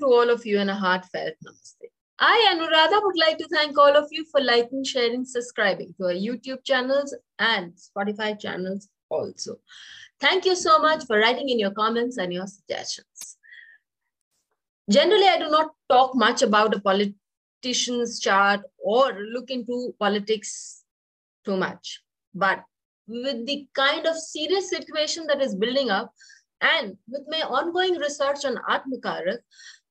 To all of you and a heartfelt namaste. I, Anuradha, would like to thank all of you for liking, sharing, subscribing to our YouTube channels and Spotify channels also. Thank you so much for writing in your comments and your suggestions. Generally, I do not talk much about a politician's chart or look into politics too much. But with the kind of serious situation that is building up, and with my ongoing research on Atmakarak,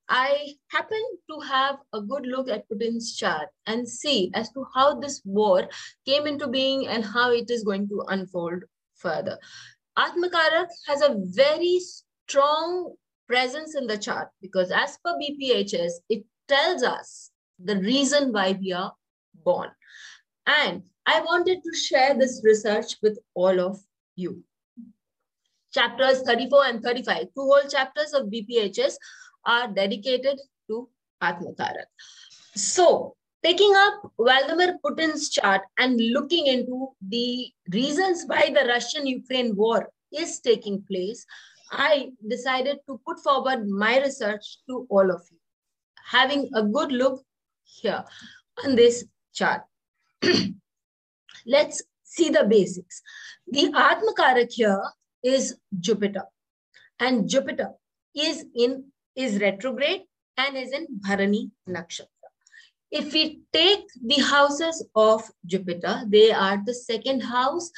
I happen to have a good look at Putin's chart and see as to how this war came into being and how it is going to unfold further. Atmakarak has a very strong presence in the chart because as per BPHS, it tells us the reason why we are born. And I wanted to share this research with all of you. Chapters 34 and 35, two whole chapters of BPHS are dedicated to Atmakarak. So, taking up Vladimir Putin's chart and looking into the reasons why the Russian-Ukraine war is taking place, I decided to put forward my research to all of you. Having a good look here on this chart. Let's see the basics. The Atmakarak here is Jupiter. And Jupiter is in is retrograde and is in Bharani Nakshatra. If we take the houses of Jupiter, they are the second house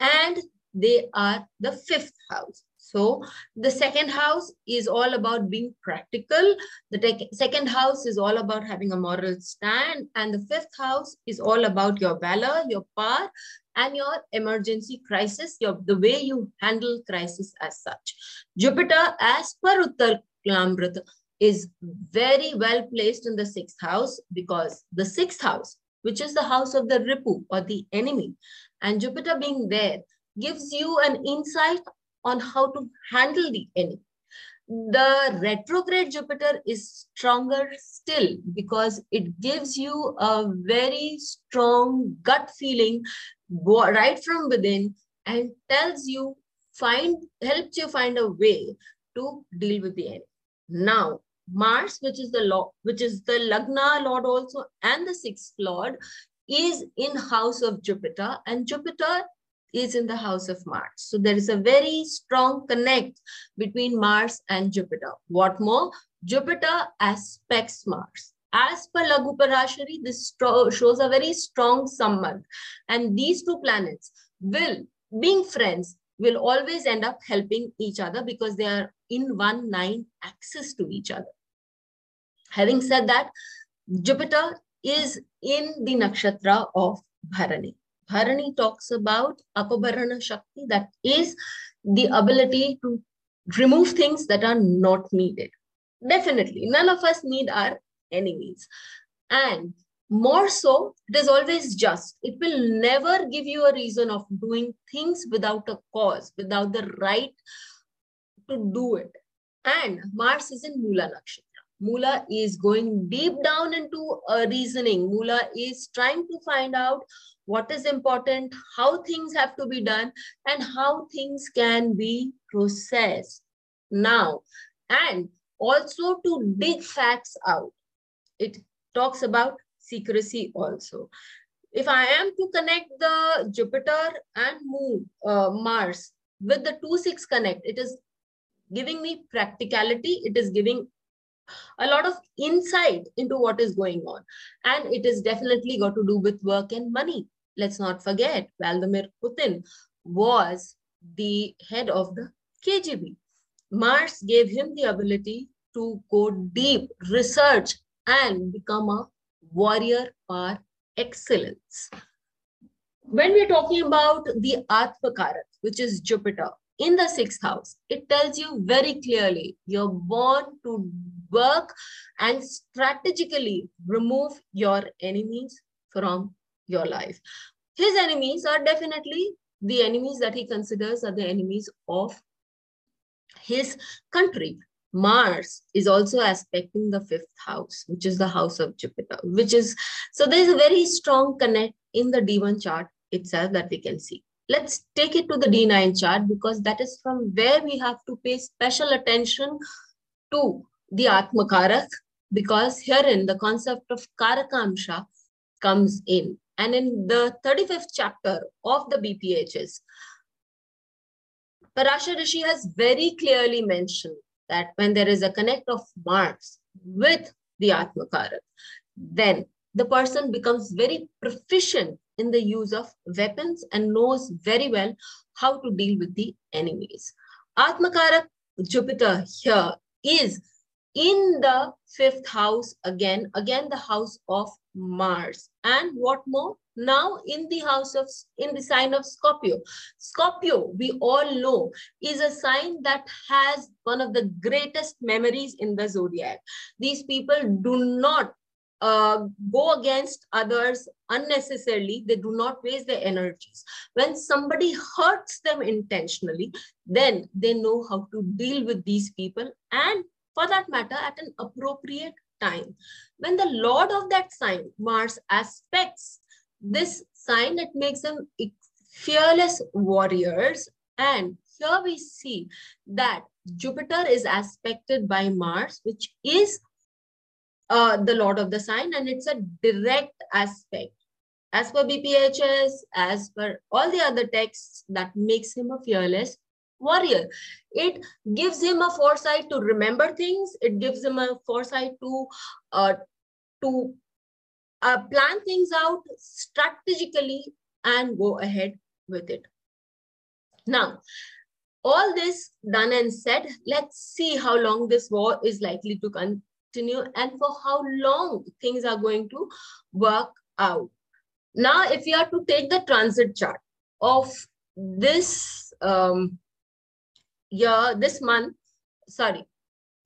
and they are the fifth house. So the second house is all about being practical. The second house is all about having a moral stand. And the fifth house is all about your valor, your power, and your emergency crisis, your, the way you handle crisis as such. Jupiter, as per Uttar Kalamrita, is very well placed in the sixth house because the sixth house, which is the house of the Ripu or the enemy, and Jupiter being there, gives you an insight on how to handle the enemy. The retrograde Jupiter is stronger still because it gives you a very strong gut feeling right from within and tells you, find, helps you find a way to deal with the enemy. Now, Mars, which is the law, which is the Lagna Lord also, and the sixth Lord, is in house of Jupiter, and Jupiter is in the house of Mars. So there is a very strong connect between Mars and Jupiter. What more? Jupiter aspects Mars. As per Laghu Parashari, this shows a very strong sambandh. And these two planets will, being friends, will always end up helping each other because they are in one nine axis to each other. Having said that, Jupiter is in the nakshatra of Bharani. Bharani talks about Apabharana Shakti, that is the ability to remove things that are not needed. Definitely, none of us need our enemies. And more so, it is always just. It will never give you a reason of doing things without a cause, without the right to do it. And Mars is in Mula Nakshatra. Mula is going deep down into a reasoning. Mula is trying to find out what is important, how things have to be done, and how things can be processed now. And also to dig facts out. It talks about secrecy also. If I am to connect the Jupiter and Moon, uh, Mars with the 2-6 connect, it is giving me practicality. It is giving a lot of insight into what is going on. And it is definitely got to do with work and money. Let's not forget, Vladimir Putin was the head of the KGB. Mars gave him the ability to go deep, research, and become a warrior par excellence. When we're talking about the Atmakarak, which is Jupiter, in the sixth house, it tells you very clearly you're born to work and strategically remove your enemies from your life. His enemies are definitely the enemies that he considers are the enemies of his country. Mars is also aspecting the fifth house, which is the house of Jupiter, which is, so there's a very strong connect in the D1 chart itself that we can see. Let's take it to the D9 chart because that is from where we have to pay special attention to the Atmakarak because herein the concept of Karakamsha comes in. And in the 35th chapter of the BPHS, Parashar Rishi has very clearly mentioned that when there is a connect of Mars with the Atmakarak, then the person becomes very proficient in the use of weapons and knows very well how to deal with the enemies. Atmakarak Jupiter here is in the fifth house again, again the house of Mars. And what more? Now in the house of, in the sign of Scorpio. Scorpio, we all know, is a sign that has one of the greatest memories in the zodiac. These people do not uh, go against others unnecessarily. They do not waste their energies. When somebody hurts them intentionally, then they know how to deal with these people and for that matter at an appropriate time. When the Lord of that sign, Mars, aspects this sign, it makes them fearless warriors. And here we see that Jupiter is aspected by Mars, which is uh, the Lord of the sign, and it's a direct aspect. As per BPHS, as per all the other texts, that makes him a fearless warrior. It gives him a foresight to remember things. It gives him a foresight to uh, to uh, plan things out strategically and go ahead with it. Now, all this done and said, let's see how long this war is likely to continue and for how long things are going to work out. Now, if you are to take the transit chart of this um, year, this month, sorry,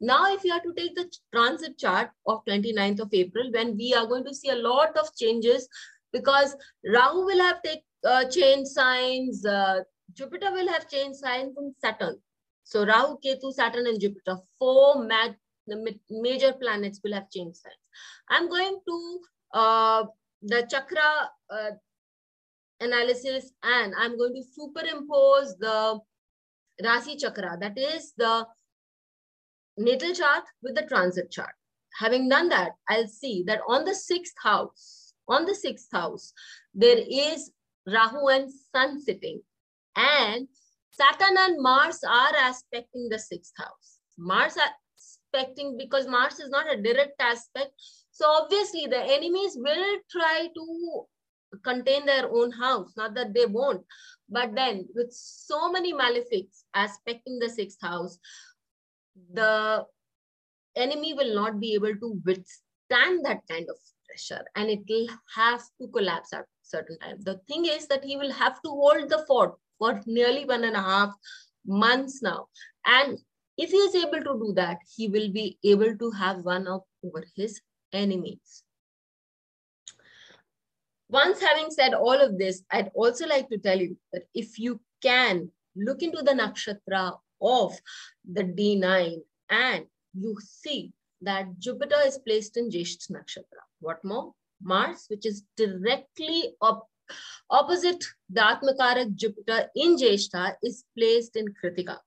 now if you are to take the transit chart of 29th of April, when we are going to see a lot of changes because Rahu will have take uh, change signs, uh, Jupiter will have change signs and Saturn. So Rahu, Ketu, Saturn and Jupiter, four mad the major planets will have changed signs. I'm going to uh, the chakra uh, analysis and I'm going to superimpose the Rasi chakra, that is the natal chart with the transit chart. Having done that, I'll see that on the sixth house, on the sixth house, there is Rahu and Sun sitting and Saturn and Mars are aspecting the sixth house. Mars aspecting because Mars is not a direct aspect. So obviously the enemies will try to contain their own house, not that they won't. But then with so many malefics aspecting the sixth house, the enemy will not be able to withstand that kind of pressure and it will have to collapse at certain time. The thing is that he will have to hold the fort for nearly one and a half months now. And if he is able to do that, he will be able to have one up over his enemies. Once having said all of this, I'd also like to tell you that if you can look into the nakshatra of the D9 and you see that Jupiter is placed in Jeshth nakshatra. What more? Mars, which is directly op opposite the Atmakarak Jupiter in Jeshta, is placed in Kritika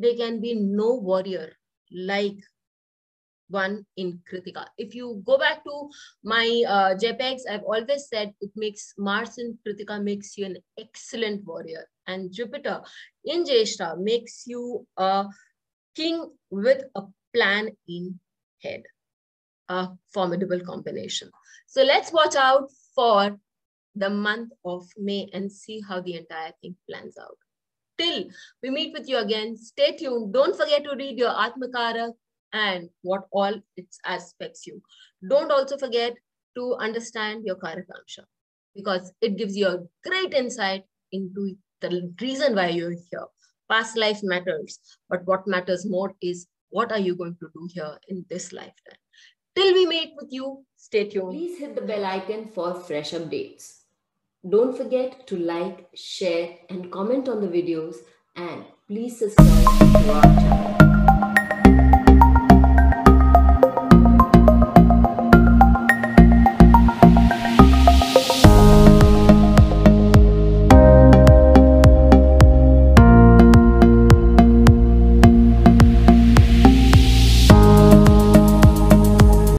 there can be no warrior like one in Kritika. If you go back to my uh, JPEGs, I've always said it makes Mars in Kritika makes you an excellent warrior. And Jupiter in Jeshta makes you a king with a plan in head. A formidable combination. So let's watch out for the month of May and see how the entire thing plans out till we meet with you again, stay tuned. Don't forget to read your Atmakara and what all its aspects you. Don't also forget to understand your Karakamsha because it gives you a great insight into the reason why you're here. Past life matters, but what matters more is what are you going to do here in this lifetime. Till we meet with you, stay tuned. Please hit the bell icon for fresh updates. Don't forget to like, share and comment on the videos and please subscribe.